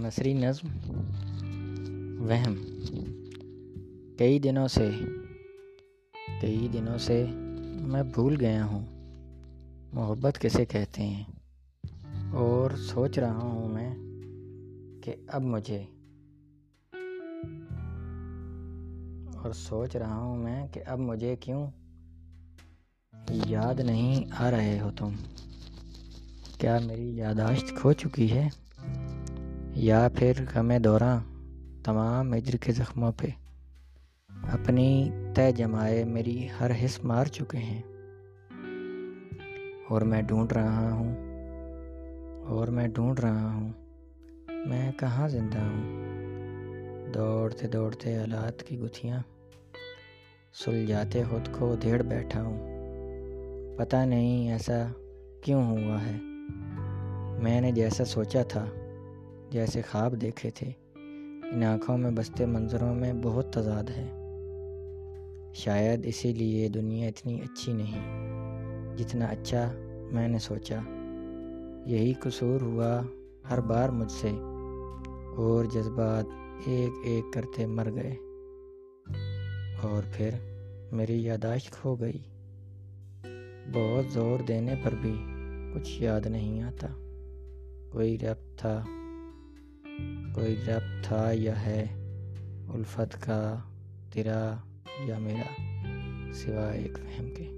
نثری نظم وہم۔ کئی دنوں سے، کئی دنوں سے میں بھول گیا ہوں۔ محبت کسے کہتے ہیں؟ اور سوچ رہا ہوں میں کہ اب مجھے۔ اور سوچ رہا ہوں میں کہ اب مجھے کیوں یاد نہیں آ رہے ہو تم؟ کیا میری یاداشت کھو چکی ہے؟ یا پھر غم دوراں تمام اجر کے زخموں پہ اپنی طے جمائے میری ہر حص مار چکے ہیں۔ اور میں ڈھونڈ رہا ہوں۔ اور میں ڈھونڈ رہا ہوں۔ میں کہاں زندہ ہوں؟ دوڑتے دوڑتے حالات کی گتھیاں سلجھاتے خود کو دھیڑ بیٹھا ہوں۔ پتہ نہیں ایسا کیوں ہوا ہے۔ میں نے جیسا سوچا تھا۔ جیسے خواب دیکھے تھے۔ ان آنکھوں میں بستے منظروں میں بہت تضاد ہے۔ شاید اسی لیے دنیا اتنی اچھی نہیں، جتنا اچھا میں نے سوچا۔ یہی قصور ہوا ہر بار مجھ سے، اور جذبات ایک ایک کرتے مر گئے۔ اور پھر میری یاداشت کھو گئی۔ بہت زور دینے پر بھی کچھ یاد نہیں آتا۔ کوئی رب تھا کوئی رب تھا یا ہے الفت کا تیرا یا میرا سوائے ایک فہم کے۔